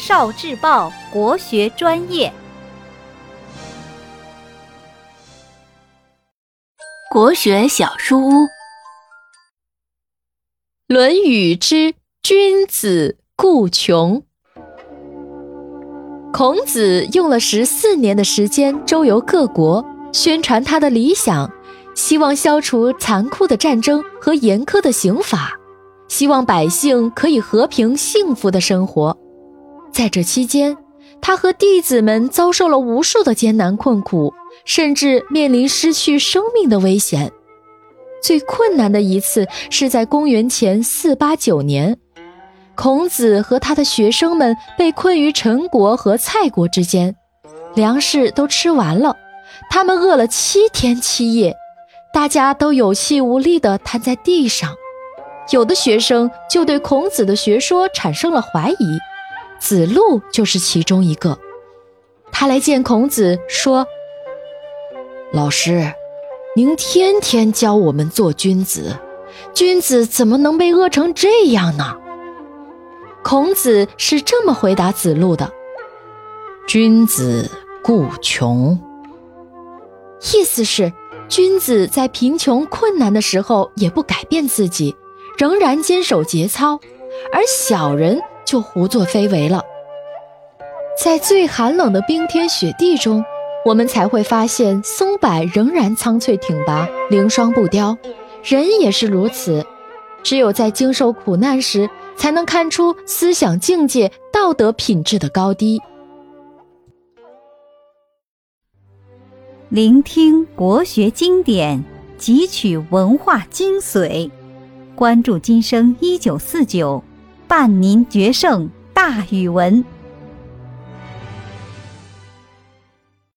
少智报国学专业，国学小书屋，《论语》之君子固穷。孔子用了十四年的时间周游各国，宣传他的理想，希望消除残酷的战争和严苛的刑罚，希望百姓可以和平幸福的生活。在这期间，他和弟子们遭受了无数的艰难困苦，甚至面临失去生命的危险。最困难的一次是在公元前四八九年，孔子和他的学生们被困于陈国和蔡国之间，粮食都吃完了，他们饿了七天七夜，大家都有气无力地瘫在地上。有的学生就对孔子的学说产生了怀疑。子路就是其中一个，他来见孔子说：“老师，您天天教我们做君子，君子怎么能被饿成这样呢？”孔子是这么回答子路的：“君子固穷。”意思是，君子在贫穷困难的时候也不改变自己，仍然坚守节操，而小人。就胡作非为了。在最寒冷的冰天雪地中，我们才会发现松柏仍然苍翠挺拔、凌霜不凋。人也是如此，只有在经受苦难时，才能看出思想境界、道德品质的高低。聆听国学经典，汲取文化精髓，关注今生一九四九。伴您决胜大语文。